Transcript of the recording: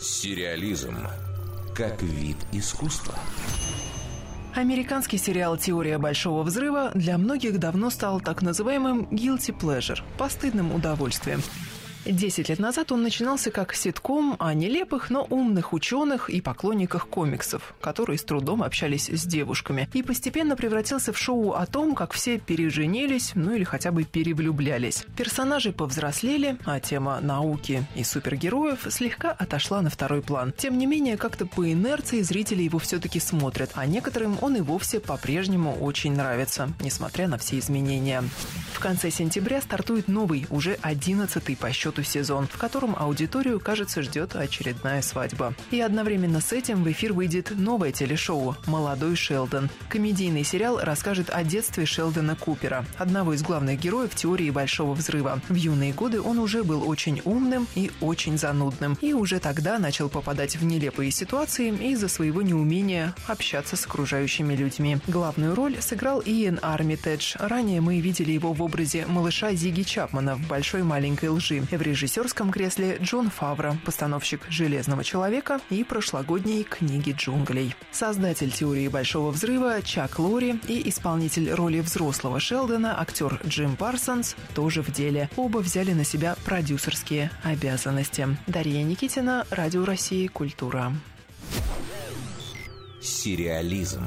Сериализм как вид искусства. Американский сериал «Теория большого взрыва» для многих давно стал так называемым «guilty pleasure» – постыдным удовольствием. Десять лет назад он начинался как ситком о нелепых, но умных ученых и поклонниках комиксов, которые с трудом общались с девушками, и постепенно превратился в шоу о том, как все переженились, ну или хотя бы перевлюблялись. Персонажи повзрослели, а тема науки и супергероев слегка отошла на второй план. Тем не менее, как-то по инерции зрители его все-таки смотрят, а некоторым он и вовсе по-прежнему очень нравится, несмотря на все изменения. В конце сентября стартует новый, уже одиннадцатый по счету счету сезон, в котором аудиторию, кажется, ждет очередная свадьба. И одновременно с этим в эфир выйдет новое телешоу «Молодой Шелдон». Комедийный сериал расскажет о детстве Шелдона Купера, одного из главных героев теории Большого Взрыва. В юные годы он уже был очень умным и очень занудным, и уже тогда начал попадать в нелепые ситуации из-за своего неумения общаться с окружающими людьми. Главную роль сыграл Иэн Армитедж. Ранее мы видели его в образе малыша Зиги Чапмана в «Большой маленькой лжи». В режиссерском кресле Джон Фавро, постановщик «Железного человека» и прошлогодней «Книги джунглей». Создатель теории Большого взрыва Чак Лори и исполнитель роли взрослого Шелдона, актер Джим Парсонс, тоже в деле. Оба взяли на себя продюсерские обязанности. Дарья Никитина, Радио России, Культура. Сериализм.